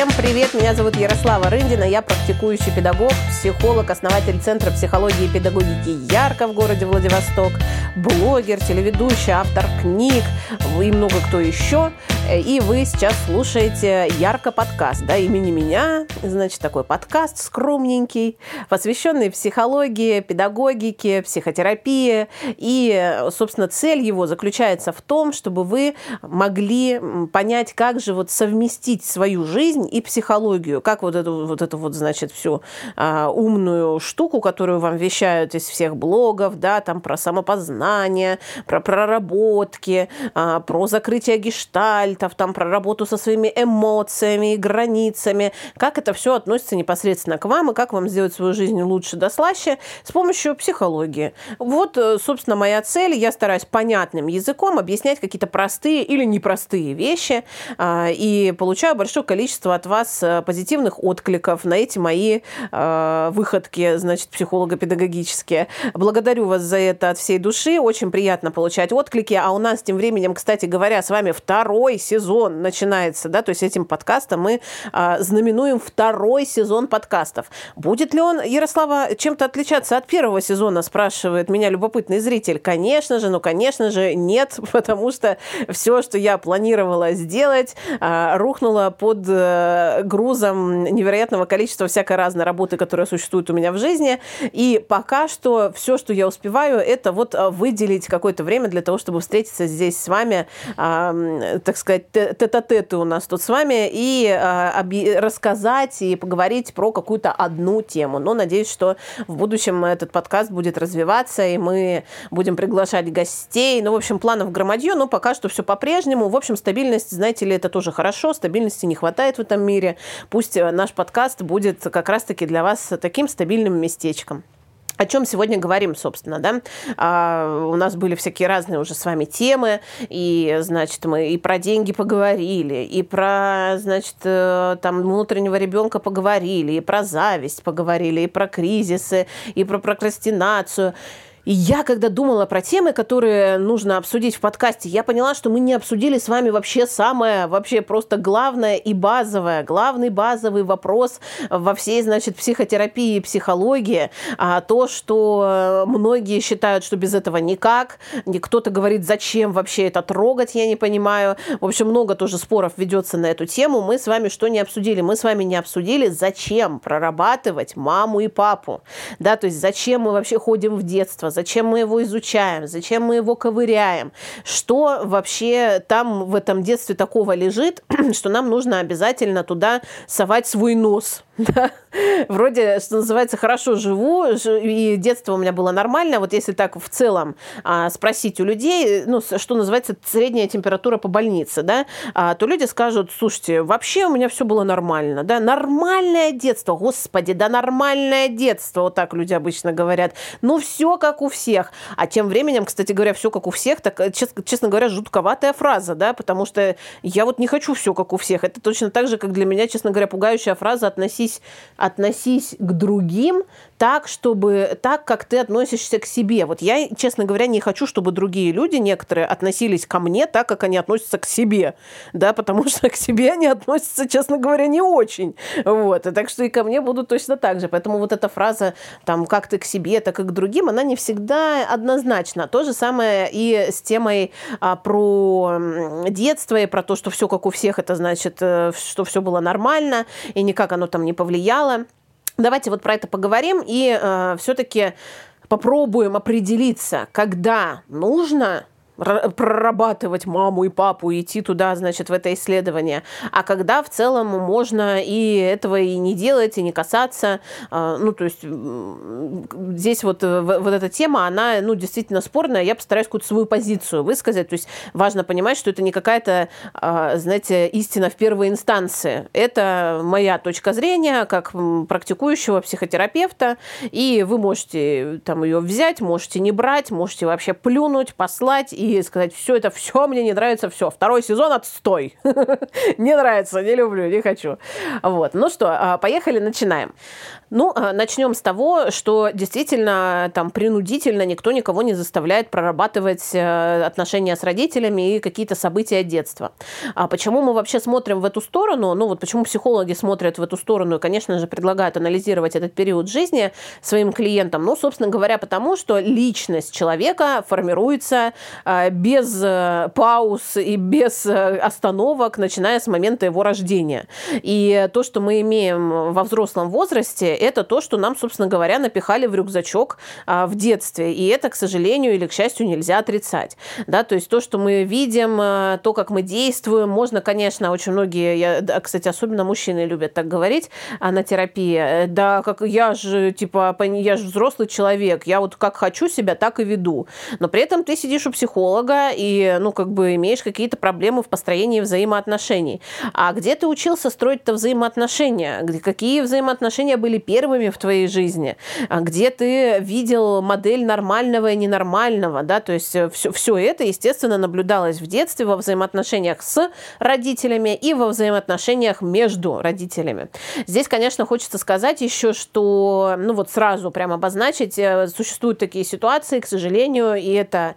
Всем привет, меня зовут Ярослава Рындина, я практикующий педагог, психолог, основатель Центра психологии и педагогики Ярко в городе Владивосток, блогер, телеведущий, автор книг и много кто еще. И вы сейчас слушаете Ярко подкаст, да, имени меня, значит, такой подкаст скромненький, посвященный психологии, педагогике, психотерапии. И, собственно, цель его заключается в том, чтобы вы могли понять, как же вот совместить свою жизнь и психологию, как вот эту вот, эту вот значит, всю а, умную штуку, которую вам вещают из всех блогов, да, там про самопознание, про проработки, а, про закрытие гештальта, клиентов, там про работу со своими эмоциями границами, как это все относится непосредственно к вам и как вам сделать свою жизнь лучше да слаще с помощью психологии. Вот, э, собственно, моя цель. Я стараюсь понятным языком объяснять какие-то простые или непростые вещи а, и получаю большое количество от вас э, позитивных откликов на эти мои э, выходки, значит, психолого-педагогические. Благодарю вас за это от всей души. Очень приятно получать отклики. А у нас тем временем, кстати говоря, с вами второй сезон начинается, да, то есть этим подкастом мы а, знаменуем второй сезон подкастов. Будет ли он, Ярослава, чем-то отличаться от первого сезона, спрашивает меня любопытный зритель. Конечно же, ну, конечно же, нет, потому что все, что я планировала сделать, а, рухнуло под а, грузом невероятного количества всякой разной работы, которая существует у меня в жизни. И пока что все, что я успеваю, это вот а, выделить какое-то время для того, чтобы встретиться здесь с вами, а, так сказать, сказать, тет-а-теты у нас тут с вами и э, рассказать и поговорить про какую-то одну тему. Но надеюсь, что в будущем этот подкаст будет развиваться, и мы будем приглашать гостей. Ну, в общем, планов громадье, но пока что все по-прежнему. В общем, стабильность, знаете ли, это тоже хорошо. Стабильности не хватает в этом мире. Пусть наш подкаст будет как раз-таки для вас таким стабильным местечком. О чем сегодня говорим, собственно, да? А, у нас были всякие разные уже с вами темы, и, значит, мы и про деньги поговорили, и про, значит, э, там внутреннего ребенка поговорили, и про зависть поговорили, и про кризисы, и про прокрастинацию. И я, когда думала про темы, которые нужно обсудить в подкасте, я поняла, что мы не обсудили с вами вообще самое, вообще просто главное и базовое, главный базовый вопрос во всей, значит, психотерапии и психологии, а то, что многие считают, что без этого никак, кто-то говорит, зачем вообще это трогать, я не понимаю. В общем, много тоже споров ведется на эту тему. Мы с вами что не обсудили? Мы с вами не обсудили, зачем прорабатывать маму и папу, да, то есть зачем мы вообще ходим в детство, зачем мы его изучаем, зачем мы его ковыряем, что вообще там в этом детстве такого лежит, что нам нужно обязательно туда совать свой нос. Да? Вроде, что называется, хорошо живу, и детство у меня было нормально. Вот если так в целом а, спросить у людей, ну, что называется, средняя температура по больнице, да, а, то люди скажут, слушайте, вообще у меня все было нормально, да, нормальное детство, господи, да нормальное детство, вот так люди обычно говорят. Ну, все как у всех. А тем временем, кстати говоря, все как у всех, так, э, честно, честно говоря, жутковатая фраза, да, потому что я вот не хочу все как у всех. Это точно так же, как для меня, честно говоря, пугающая фраза «относись, относись к другим так, чтобы так, как ты относишься к себе. Вот я, честно говоря, не хочу, чтобы другие люди, некоторые, относились ко мне так, как они относятся к себе, да, потому что к себе они относятся, честно говоря, не очень. Вот, и так что и ко мне будут точно так же. Поэтому вот эта фраза, там, как ты к себе, так и к другим, она не всегда однозначна. То же самое и с темой а, про детство и про то, что все как у всех, это значит, э, что все было нормально, и никак оно там не повлияло. Давайте вот про это поговорим и э, все-таки попробуем определиться, когда нужно прорабатывать маму и папу, идти туда, значит, в это исследование. А когда в целом можно и этого и не делать, и не касаться. А, ну, то есть здесь вот, э, вот эта тема, она, ну, действительно спорная. Я постараюсь какую-то свою позицию высказать. То есть важно понимать, что это не какая-то, а, знаете, истина в первой инстанции. Это моя точка зрения, как практикующего психотерапевта. И вы можете там ее взять, можете не брать, можете вообще плюнуть, послать и и сказать, все это, все мне не нравится, все, второй сезон отстой. Не нравится, не люблю, не хочу. Вот. Ну что, а, поехали, начинаем. Ну, а, начнем с того, что действительно там принудительно никто никого не заставляет прорабатывать э, отношения с родителями и какие-то события детства. А почему мы вообще смотрим в эту сторону? Ну вот почему психологи смотрят в эту сторону и, конечно же, предлагают анализировать этот период жизни своим клиентам? Ну, собственно говоря, потому что личность человека формируется э, без э, пауз и без остановок, начиная с момента его рождения. И то, что мы имеем во взрослом возрасте, это то, что нам, собственно говоря, напихали в рюкзачок а, в детстве. И это, к сожалению или к счастью, нельзя отрицать. Да, то есть то, что мы видим, а, то, как мы действуем, можно, конечно, очень многие, я, кстати, особенно мужчины любят так говорить а, на терапии, э, да, как я же, типа, я же взрослый человек, я вот как хочу себя, так и веду. Но при этом ты сидишь у психолога и, ну, как бы имеешь какие-то проблемы в построении взаимоотношений. А где ты учился строить-то взаимоотношения? Какие взаимоотношения были первыми в твоей жизни, а где ты видел модель нормального и ненормального, да, то есть все, все это, естественно, наблюдалось в детстве во взаимоотношениях с родителями и во взаимоотношениях между родителями. Здесь, конечно, хочется сказать еще, что, ну вот сразу прямо обозначить, э, существуют такие ситуации, к сожалению, и это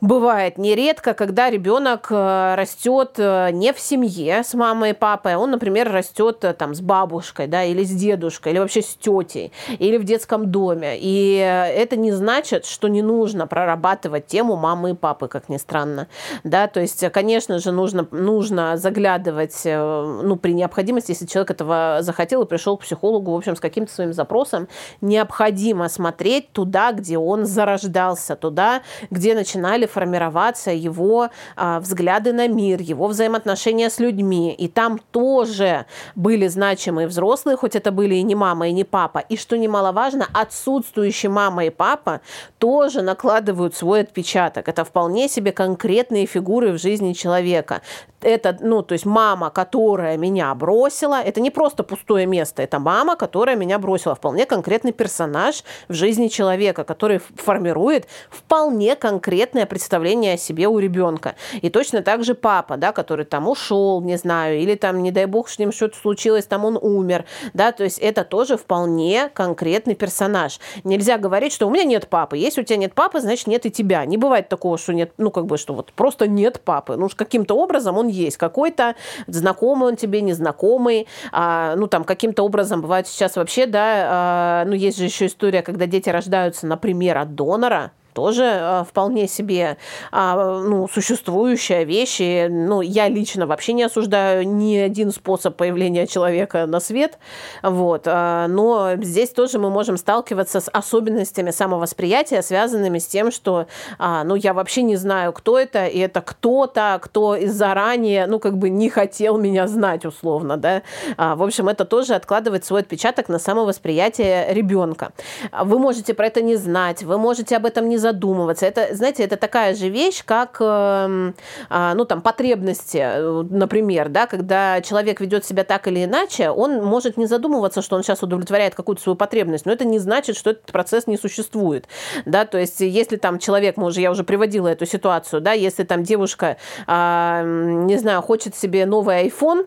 бывает нередко, когда ребенок э, растет э, не в семье с мамой и папой, а он, например, растет э, там с бабушкой, да, или с дедушкой, или вообще с тетей, или в детском доме. И это не значит, что не нужно прорабатывать тему мамы и папы, как ни странно. Да, то есть, конечно же, нужно, нужно заглядывать, ну, при необходимости, если человек этого захотел и пришел к психологу, в общем, с каким-то своим запросом, необходимо смотреть туда, где он зарождался, туда, где начинали формироваться его а, взгляды на мир, его взаимоотношения с людьми. И там тоже были значимые взрослые, хоть это были и не мама, и не папа. И что немаловажно, отсутствующие мама и папа тоже накладывают свой отпечаток. Это вполне себе конкретные фигуры в жизни человека. Это, ну, то есть мама, которая меня бросила, это не просто пустое место, это мама, которая меня бросила. Вполне конкретный персонаж в жизни человека, который формирует вполне конкретное представление о себе у ребенка. И точно так же папа, да, который там ушел, не знаю, или там, не дай бог, с ним что-то случилось, там он умер, да, то есть это тоже вполне конкретный персонаж. Нельзя говорить, что у меня нет папы. Если у тебя нет папы, значит нет и тебя. Не бывает такого, что нет, ну как бы, что вот просто нет папы. Ну, каким-то образом он есть. Какой-то знакомый он тебе, незнакомый. А, ну, там каким-то образом бывает сейчас вообще, да, а, ну, есть же еще история, когда дети рождаются, например, от донора, тоже э, вполне себе а, ну, существующая вещь. И, ну, я лично вообще не осуждаю ни один способ появления человека на свет. Вот. А, но здесь тоже мы можем сталкиваться с особенностями самовосприятия, связанными с тем, что а, ну, я вообще не знаю, кто это, и это кто-то, кто заранее, ну, как бы не хотел меня знать, условно, да. В общем, это тоже откладывает свой отпечаток на самовосприятие ребенка. Вы можете про это не знать, вы можете об этом не задумываться. Это, знаете, это такая же вещь, как, э, э, ну, там, потребности, э, например, да, когда человек ведет себя так или иначе, он может не задумываться, что он сейчас удовлетворяет какую-то свою потребность, но это не значит, что этот процесс не существует, да, то есть если там человек, мы уже, я уже приводила эту ситуацию, да, если там девушка, э, не знаю, хочет себе новый iPhone,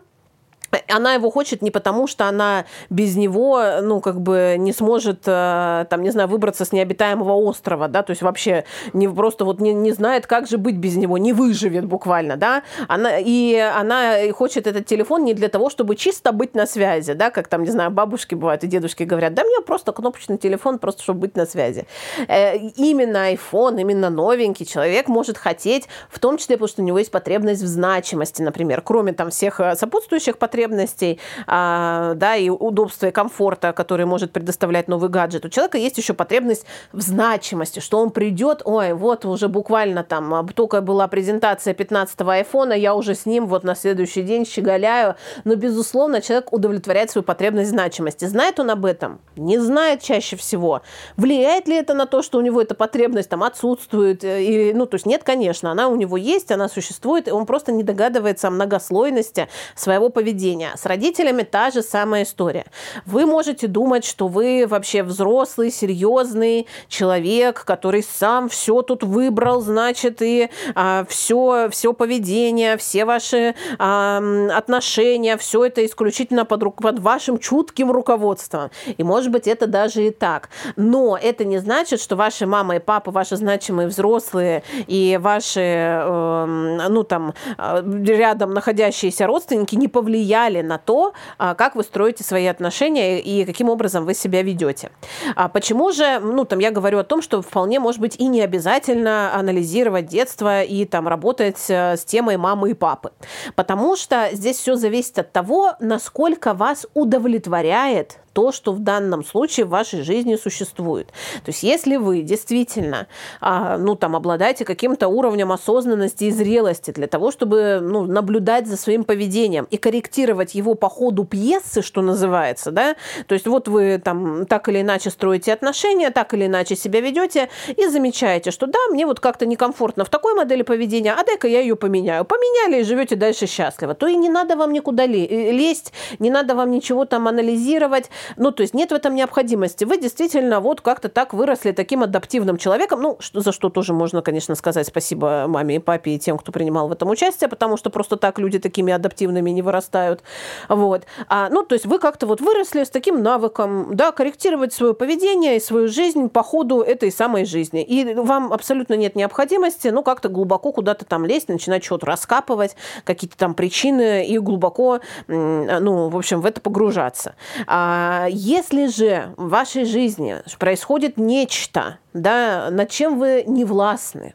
она его хочет не потому, что она без него, ну, как бы не сможет, э, там, не знаю, выбраться с необитаемого острова, да, то есть вообще не просто вот не, не знает, как же быть без него, не выживет буквально, да, она, и она хочет этот телефон не для того, чтобы чисто быть на связи, да, как там, не знаю, бабушки бывают и дедушки говорят, да мне просто кнопочный телефон, просто чтобы быть на связи. Э, именно iPhone, именно новенький человек может хотеть, в том числе, потому что у него есть потребность в значимости, например, кроме там всех э, сопутствующих потребностей, потребностей, а, да, и удобства и комфорта, который может предоставлять новый гаджет. У человека есть еще потребность в значимости, что он придет, ой, вот уже буквально там, только была презентация 15-го айфона, я уже с ним вот на следующий день щеголяю. Но, безусловно, человек удовлетворяет свою потребность значимости. Знает он об этом? Не знает чаще всего. Влияет ли это на то, что у него эта потребность там отсутствует? Э, или, ну, то есть нет, конечно, она у него есть, она существует, и он просто не догадывается о многослойности своего поведения поведения. С родителями та же самая история. Вы можете думать, что вы вообще взрослый, серьезный человек, который сам все тут выбрал, значит, и а, все, все поведение, все ваши а, отношения, все это исключительно под, под вашим чутким руководством. И, может быть, это даже и так. Но это не значит, что ваши мама и папа, ваши значимые взрослые и ваши, э, ну, там, э, рядом находящиеся родственники не повлияли на то, э, как вы строите свои отношения и каким образом вы себя ведете. А почему же, ну, там, я говорю о том, что вполне, может быть, и не обязательно анализировать детство и там работать э, с темой мамы и папы. Потому что здесь все зависит от того, насколько вас удовлетворяет то, что в данном случае в вашей жизни существует. То есть если вы действительно, а, ну, там, обладаете каким-то уровнем осознанности и зрелости для того, чтобы ну, наблюдать за своим поведением и корректировать его по ходу пьесы, что называется, да, то есть вот вы там так или иначе строите отношения, так или иначе себя ведете и замечаете, что да, мне вот как-то некомфортно в такой модели поведения, а дай-ка я ее поменяю. Поменяли и живете дальше счастливо. То и не надо вам никуда лезть, не надо вам ничего там анализировать, ну, то есть нет в этом необходимости. Вы действительно вот как-то так выросли таким адаптивным человеком, ну, за что тоже можно, конечно, сказать спасибо маме и папе и тем, кто принимал в этом участие, потому что просто так люди такими адаптивными не вырастают. Вот. А, ну, то есть вы как-то вот выросли с таким навыком, да, корректировать свое поведение и свою жизнь по ходу этой самой жизни. И вам абсолютно нет необходимости, ну, как-то глубоко куда-то там лезть, начинать что-то раскапывать, какие-то там причины и глубоко, ну, в общем, в это погружаться. А если же в вашей жизни происходит нечто, да, над чем вы не властны,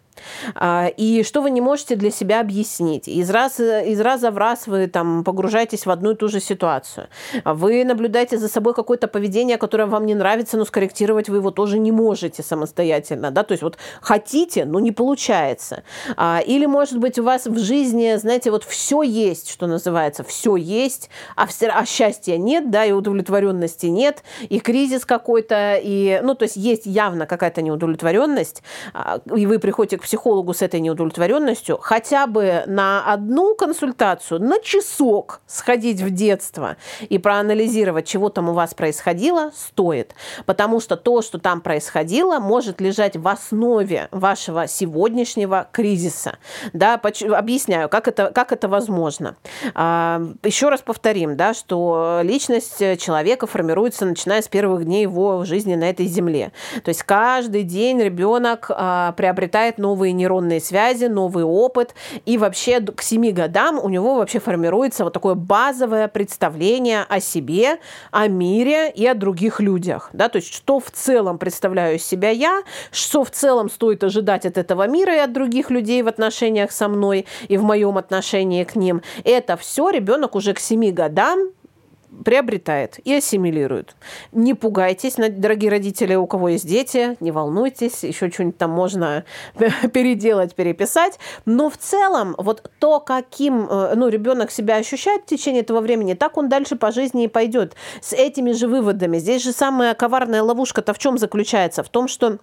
а, и что вы не можете для себя объяснить. Из, раз, из раза в раз вы там погружаетесь в одну и ту же ситуацию. Вы наблюдаете за собой какое-то поведение, которое вам не нравится, но скорректировать вы его тоже не можете самостоятельно. Да? То есть вот хотите, но не получается. А, или, может быть, у вас в жизни, знаете, вот все есть, что называется, все есть, а, все, а счастья нет, да, и удовлетворенности нет, и кризис какой-то, и, ну, то есть есть явно какая-то неудовлетворенность, а, и вы приходите к психологу с этой неудовлетворенностью, хотя бы на одну консультацию, на часок сходить в детство и проанализировать, чего там у вас происходило, стоит. Потому что то, что там происходило, может лежать в основе вашего сегодняшнего кризиса. Да, объясняю, как это, как это возможно. А, еще раз повторим, да, что личность человека формируется, начиная с первых дней его жизни на этой земле. То есть каждый день ребенок а, приобретает новые нейронные связи, новый опыт. И вообще к 7 годам у него вообще формируется вот такое базовое представление о себе, о мире и о других людях. Да? То есть что в целом представляю себя я, что в целом стоит ожидать от этого мира и от других людей в отношениях со мной и в моем отношении к ним. Это все ребенок уже к 7 годам приобретает и ассимилирует. Не пугайтесь, дорогие родители, у кого есть дети, не волнуйтесь, еще что-нибудь там можно переделать, переписать. Но в целом вот то, каким э, ну, ребенок себя ощущает в течение этого времени, так он дальше по жизни и пойдет с этими же выводами. Здесь же самая коварная ловушка-то в чем заключается? В том, что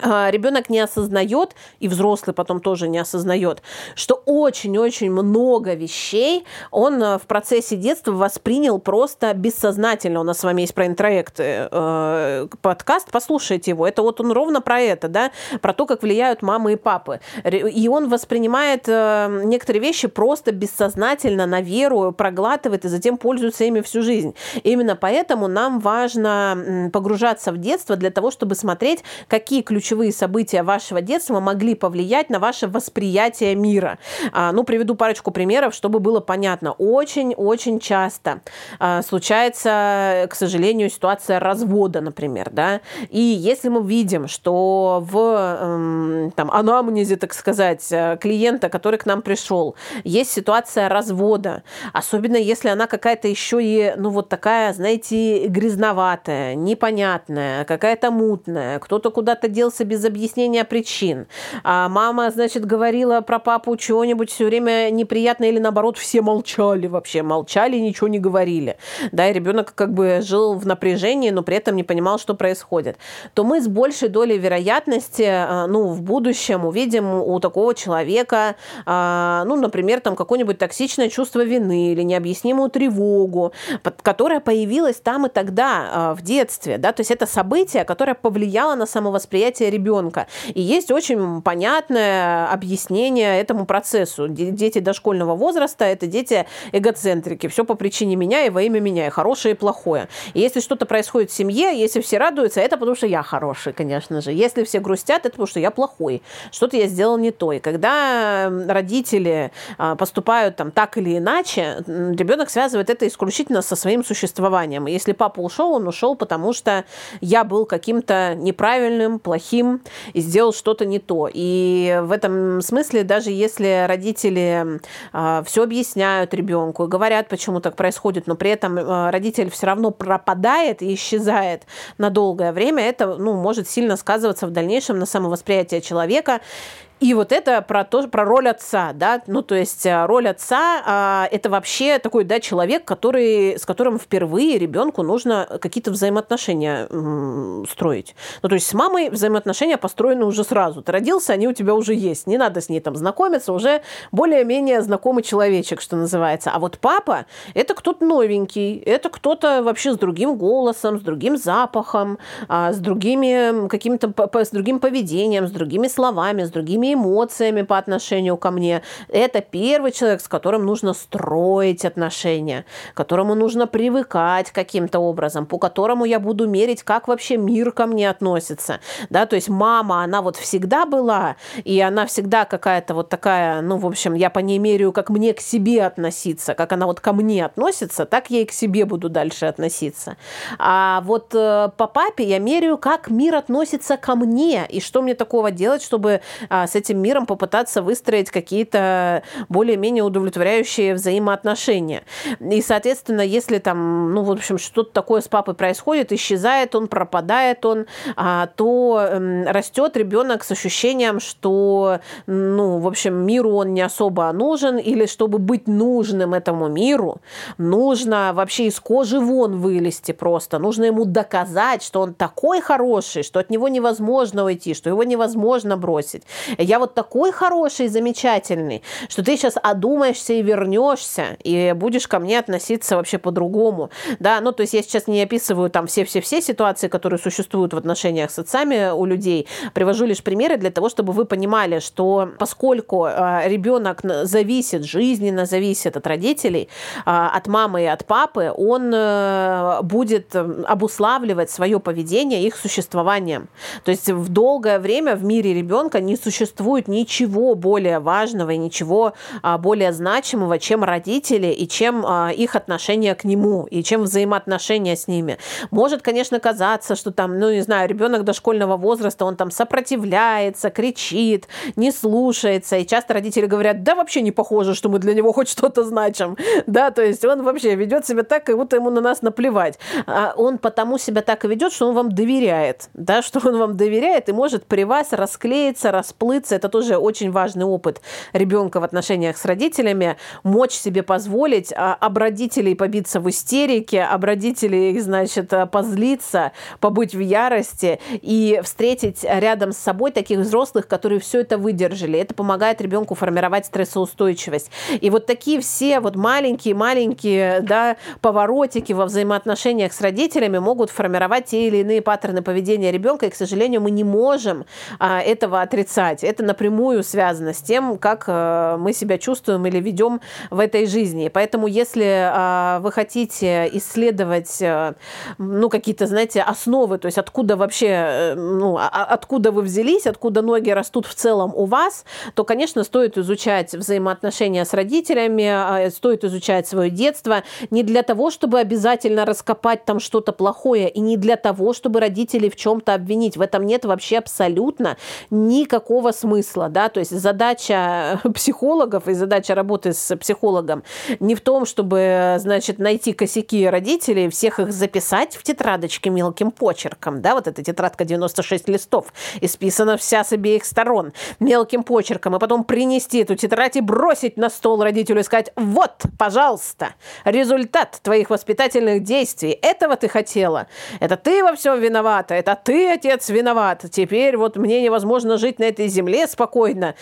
ребенок не осознает, и взрослый потом тоже не осознает, что очень-очень много вещей он э, в процессе детства воспринял просто бессознательно. У нас с вами есть про интроекты э, подкаст, послушайте его. Это вот он ровно про это, да, про то, как влияют мамы и папы. И он воспринимает э, некоторые вещи просто бессознательно, на веру, проглатывает и затем пользуется ими всю жизнь. Именно поэтому нам важно погружаться в детство для того, чтобы смотреть, какие ключи ключевые события вашего детства могли повлиять на ваше восприятие мира. А, ну, приведу парочку примеров, чтобы было понятно. Очень-очень часто а, случается, к сожалению, ситуация развода, например, да, и если мы видим, что в эм, там, анамнезе, так сказать, э, клиента, который к нам пришел, есть ситуация развода, особенно если она какая-то еще и, ну, вот такая, знаете, грязноватая, непонятная, какая-то мутная, кто-то куда-то делся ругался без объяснения причин. А мама, значит, говорила про папу чего-нибудь все время неприятное или наоборот все молчали вообще, молчали, ничего не говорили. Да, и ребенок как бы жил в напряжении, но при этом не понимал, что происходит. То мы с большей долей вероятности, а, ну, в будущем увидим у такого человека, а, ну, например, там какое-нибудь токсичное чувство вины или необъяснимую тревогу, которая появилась там и тогда, а, в детстве, да, то есть это событие, которое повлияло на самовосприятие ребенка. И есть очень понятное объяснение этому процессу. Дети дошкольного возраста – это дети эгоцентрики, все по причине меня и во имя меня, и хорошее, и плохое. И если что-то происходит в семье, если все радуются, это потому что я хороший, конечно же. Если все грустят, это потому что я плохой, что-то я сделал не то. И когда родители а, поступают там так или иначе, ребенок связывает это исключительно со своим существованием. И если папа ушел, он ушел, потому что я был каким-то неправильным, плохим и сделал что-то не то. И в этом смысле, даже если родители э, все объясняют ребенку и говорят, почему так происходит, но при этом э, родитель все равно пропадает и исчезает на долгое время, это ну, может сильно сказываться в дальнейшем на самовосприятие человека и вот это про, то, про роль отца, да, ну, то есть э, роль отца а, это вообще такой, да, человек, который, с которым впервые ребенку нужно какие-то взаимоотношения м, строить. Ну, то есть с мамой взаимоотношения построены уже сразу. Ты родился, они у тебя уже есть. Не надо с ней там знакомиться, уже более-менее знакомый человечек, что называется. А вот папа – это кто-то новенький, это кто-то вообще с другим голосом, с другим запахом, а, с другими каким-то, с другим поведением, с другими словами, с другими другими эмоциями по отношению ко мне. Это первый человек, с которым нужно строить отношения, которому нужно привыкать каким-то образом, по которому я буду мерить, как вообще мир ко мне относится. Да, то есть мама, она вот всегда была, и она всегда какая-то вот такая, ну, в общем, я по ней меряю, как мне к себе относиться, как она вот ко мне относится, так я и к себе буду дальше относиться. А вот э, по папе я меряю, как мир относится ко мне, и что мне такого делать, чтобы а, с этим миром попытаться выстроить какие-то более-менее удовлетворяющие взаимоотношения. И, соответственно, если там, ну, в общем, что-то такое с папой происходит, исчезает он, пропадает он, а, то эм, растет ребенок с ощущением, что, ну, в общем, миру он не особо нужен, или чтобы быть нужным этому миру, нужно вообще из кожи вон вылезти просто. Нужно ему доказать, что он такой хороший, что от него невозможно уйти, что его невозможно бросить я вот такой хороший, замечательный, что ты сейчас одумаешься и вернешься, и будешь ко мне относиться вообще по-другому. Да, ну, то есть я сейчас не описываю там все-все-все ситуации, которые существуют в отношениях с отцами у людей, привожу лишь примеры для того, чтобы вы понимали, что поскольку э, ребенок зависит, жизненно зависит от родителей, э, от мамы и от папы, он э, будет обуславливать свое поведение их существованием. То есть в долгое время в мире ребенка не существует существует ничего более важного и ничего а, более значимого, чем родители и чем а, их отношение к нему, и чем взаимоотношения с ними. Может, конечно, казаться, что там, ну, не знаю, ребенок дошкольного возраста, он там сопротивляется, кричит, не слушается, и часто родители говорят, да вообще не похоже, что мы для него хоть что-то значим, да, то есть он вообще ведет себя так, как будто ему на нас наплевать. А он потому себя так и ведет, что он вам доверяет, да, что он вам доверяет и может при вас расклеиться, расплыться научиться, это тоже очень важный опыт ребенка в отношениях с родителями, мочь себе позволить а, об родителей побиться в истерике, об родителей, значит, позлиться, побыть в ярости и встретить рядом с собой таких взрослых, которые все это выдержали. Это помогает ребенку формировать стрессоустойчивость. И вот такие все вот маленькие-маленькие да, поворотики во взаимоотношениях с родителями могут формировать те или иные паттерны поведения ребенка, и, к сожалению, мы не можем а, этого отрицать это напрямую связано с тем, как э, мы себя чувствуем или ведем в этой жизни. Поэтому, если э, вы хотите исследовать, э, ну, какие-то, знаете, основы, то есть откуда вообще, ну, а, а, откуда вы взялись, откуда ноги растут в целом у вас, то, конечно, стоит изучать взаимоотношения с родителями, стоит изучать свое детство не для того, чтобы обязательно раскопать там что-то плохое, и не для того, чтобы родителей в чем-то обвинить. В этом нет вообще абсолютно никакого смысла смысла, да, то есть задача психологов и задача работы с психологом не в том, чтобы, значит, найти косяки родителей, всех их записать в тетрадочке мелким почерком, да, вот эта тетрадка 96 листов, исписана вся с обеих сторон, мелким почерком, и потом принести эту тетрадь и бросить на стол родителю и сказать, вот, пожалуйста, результат твоих воспитательных действий, этого ты хотела, это ты во всем виновата, это ты, отец, виноват, теперь вот мне невозможно жить на этой земле спокойно.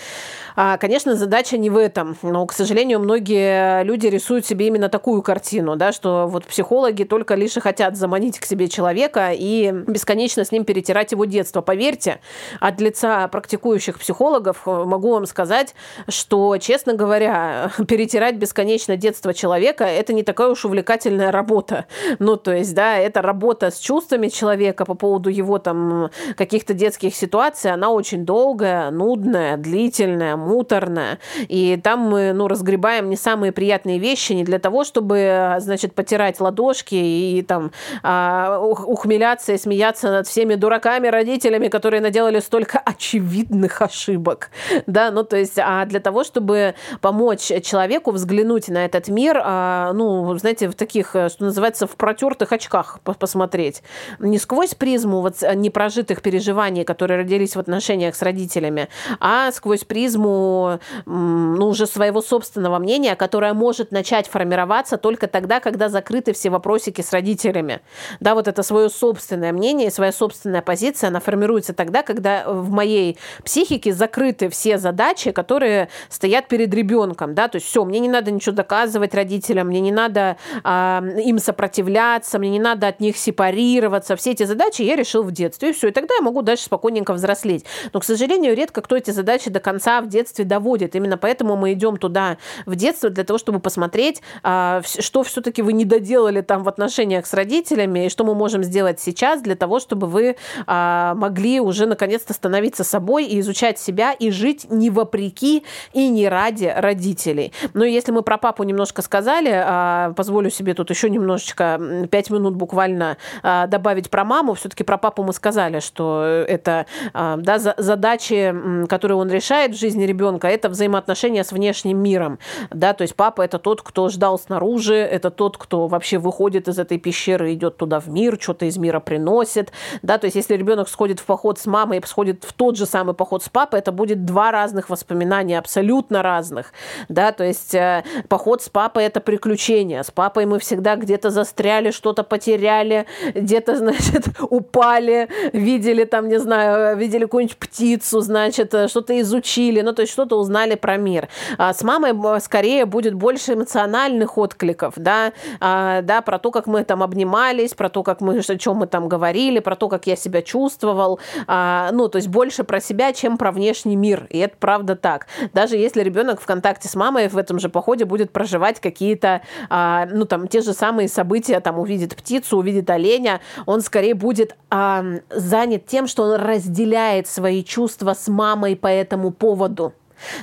А, конечно, задача не в этом, но, к сожалению, многие люди рисуют себе именно такую картину, да, что вот психологи только лишь и хотят заманить к себе человека и бесконечно с ним перетирать его детство. Поверьте, от лица практикующих психологов могу вам сказать, что, честно говоря, перетирать бесконечно детство человека – это не такая уж увлекательная работа. Ну, то есть, да, это работа с чувствами человека по поводу его там каких-то детских ситуаций, она очень долгая, нудная, длительная, муторная. И там мы, ну, разгребаем не самые приятные вещи не для того, чтобы, значит, потирать ладошки и там а, ухмеляться и смеяться над всеми дураками, родителями, которые наделали столько очевидных ошибок. Да, ну, то есть, а для того, чтобы помочь человеку взглянуть на этот мир, а, ну, знаете, в таких, что называется, в протертых очках посмотреть. Не сквозь призму вот непрожитых переживаний, которые родились в отношениях с родителями, а сквозь призму ну, уже своего собственного мнения, которое может начать формироваться только тогда, когда закрыты все вопросики с родителями. Да, вот это свое собственное мнение, своя собственная позиция, она формируется тогда, когда в моей психике закрыты все задачи, которые стоят перед ребенком. Да? То есть все, мне не надо ничего доказывать родителям, мне не надо а, им сопротивляться, мне не надо от них сепарироваться. Все эти задачи я решил в детстве. И все. И тогда я могу дальше спокойненько взрослеть. Но, к сожалению, редко кто эти задачи до конца в детстве доводит. Именно поэтому мы идем туда в детство для того, чтобы посмотреть, а, что все-таки вы не доделали там в отношениях с родителями, и что мы можем сделать сейчас для того, чтобы вы а, могли уже наконец-то становиться собой и изучать себя и жить не вопреки и не ради родителей. Но если мы про папу немножко сказали, а, позволю себе тут еще немножечко, пять минут буквально добавить про маму. Все-таки про папу мы сказали, что это да, задачи, которые он решает в жизни ребенка, это взаимоотношения с внешним миром. Да, то есть папа это тот, кто ждал снаружи, это тот, кто вообще выходит из этой пещеры, идет туда в мир, что-то из мира приносит. Да, то есть если ребенок сходит в поход с мамой и сходит в тот же самый поход с папой, это будет два разных воспоминания, абсолютно разных. Да, то есть э, поход с папой это приключение. С папой мы всегда где-то застряли, что-то потеряли, где-то, значит, упали, видели там, не знаю, видели какую-нибудь птицу, значит, э, что-то изучили, ну, то есть что-то узнали про мир. А с мамой скорее будет больше эмоциональных откликов, да, а, да, про то, как мы там обнимались, про то, как мы, о чем мы там говорили, про то, как я себя чувствовал, а, ну, то есть больше про себя, чем про внешний мир, и это правда так. Даже если ребенок в контакте с мамой в этом же походе будет проживать какие-то, ну, там, те же самые события, там, увидит птицу, увидит оленя, он скорее будет занят тем, что он разделяет свои чувства с мамой по этому поводу.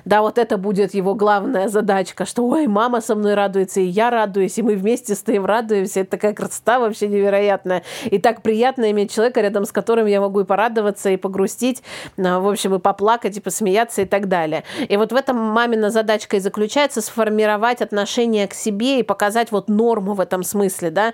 Да, вот это будет его главная задачка, что ой, мама со мной радуется, и я радуюсь, и мы вместе стоим, радуемся. Это такая красота вообще невероятная. И так приятно иметь человека, рядом с которым я могу и порадоваться, и погрустить, а, в общем, и поплакать, и посмеяться, и так далее. И вот в этом мамина задачка и заключается сформировать отношение к себе и показать вот норму в этом смысле, да,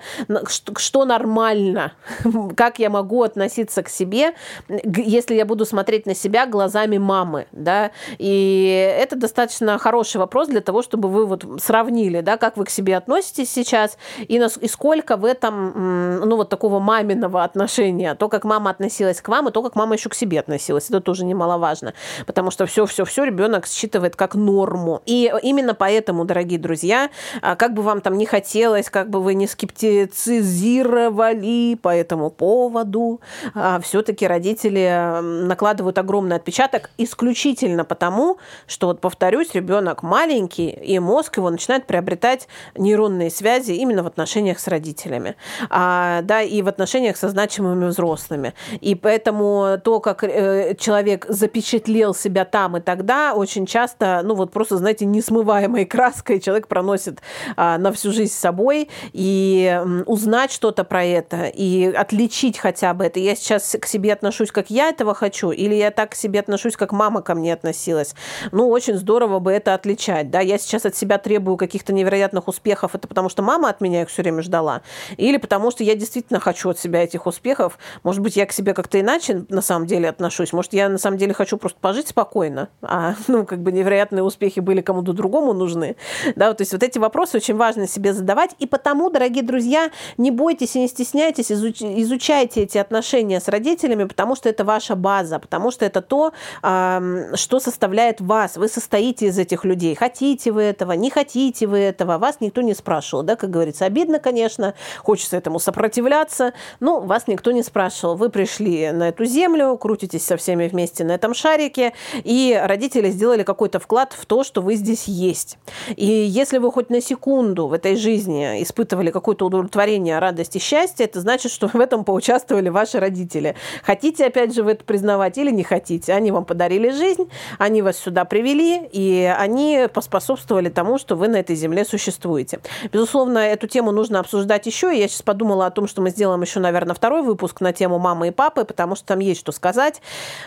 что, нормально, как я могу относиться к себе, если я буду смотреть на себя глазами мамы, да, и это достаточно хороший вопрос для того, чтобы вы вот сравнили, да, как вы к себе относитесь сейчас и, на, и сколько в этом, ну, вот такого маминого отношения. То, как мама относилась к вам, и то, как мама еще к себе относилась. Это тоже немаловажно. Потому что все-все-все ребенок считывает как норму. И именно поэтому, дорогие друзья, а, как бы вам там не хотелось, как бы вы не скептицизировали по этому поводу, а, все-таки родители накладывают огромный отпечаток исключительно потому, что, вот повторюсь, ребенок маленький, и мозг его начинает приобретать нейронные связи именно в отношениях с родителями, а, да, и в отношениях со значимыми взрослыми. И поэтому то, как э, человек запечатлел себя там и тогда, очень часто, ну вот просто, знаете, несмываемой краской человек проносит а, на всю жизнь с собой, и узнать что-то про это, и отличить хотя бы это. Я сейчас к себе отношусь, как я этого хочу, или я так к себе отношусь, как мама ко мне относилась. Ну, очень здорово бы это отличать, да. Я сейчас от себя требую каких-то невероятных успехов, это потому что мама от меня их все время ждала, или потому что я действительно хочу от себя этих успехов. Может быть, я к себе как-то иначе на самом деле отношусь. Может, я на самом деле хочу просто пожить спокойно, а, ну, как бы невероятные успехи были кому-то другому нужны. Да, вот, то есть вот эти вопросы очень важно себе задавать. И потому, дорогие друзья, не бойтесь и не стесняйтесь, изуч, изучайте эти отношения с родителями, потому что это ваша база, потому что это то, что составляет вас. Вы состоите из этих людей. Хотите вы этого, не хотите вы этого, вас никто не спрашивал. Да, как говорится, обидно, конечно, хочется этому сопротивляться, но вас никто не спрашивал. Вы пришли на эту землю, крутитесь со всеми вместе на этом шарике, и родители сделали какой-то вклад в то, что вы здесь есть. И если вы хоть на секунду в этой жизни испытывали какое-то удовлетворение, радость и счастье, это значит, что в этом поучаствовали ваши родители. Хотите, опять же, вы это признавать или не хотите. Они вам подарили жизнь, они вас сюда привели, и они поспособствовали тому, что вы на этой земле существуете. Безусловно, эту тему нужно обсуждать еще. Я сейчас подумала о том, что мы сделаем еще, наверное, второй выпуск на тему мамы и папы, потому что там есть что сказать.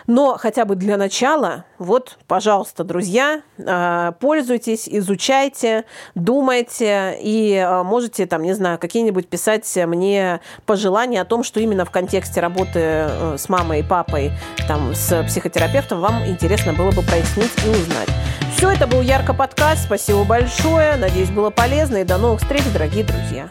Но хотя бы для начала, вот, пожалуйста, друзья, а, пользуйтесь, изучайте, думайте и а, можете там, не знаю, какие-нибудь писать мне пожелания о том, что именно в контексте работы э, с мамой и папой, там, с психотерапевтом вам интересно было бы прояснить и узнать. Все, это был Ярко подкаст. Спасибо большое. Надеюсь, было полезно. И до новых встреч, дорогие друзья.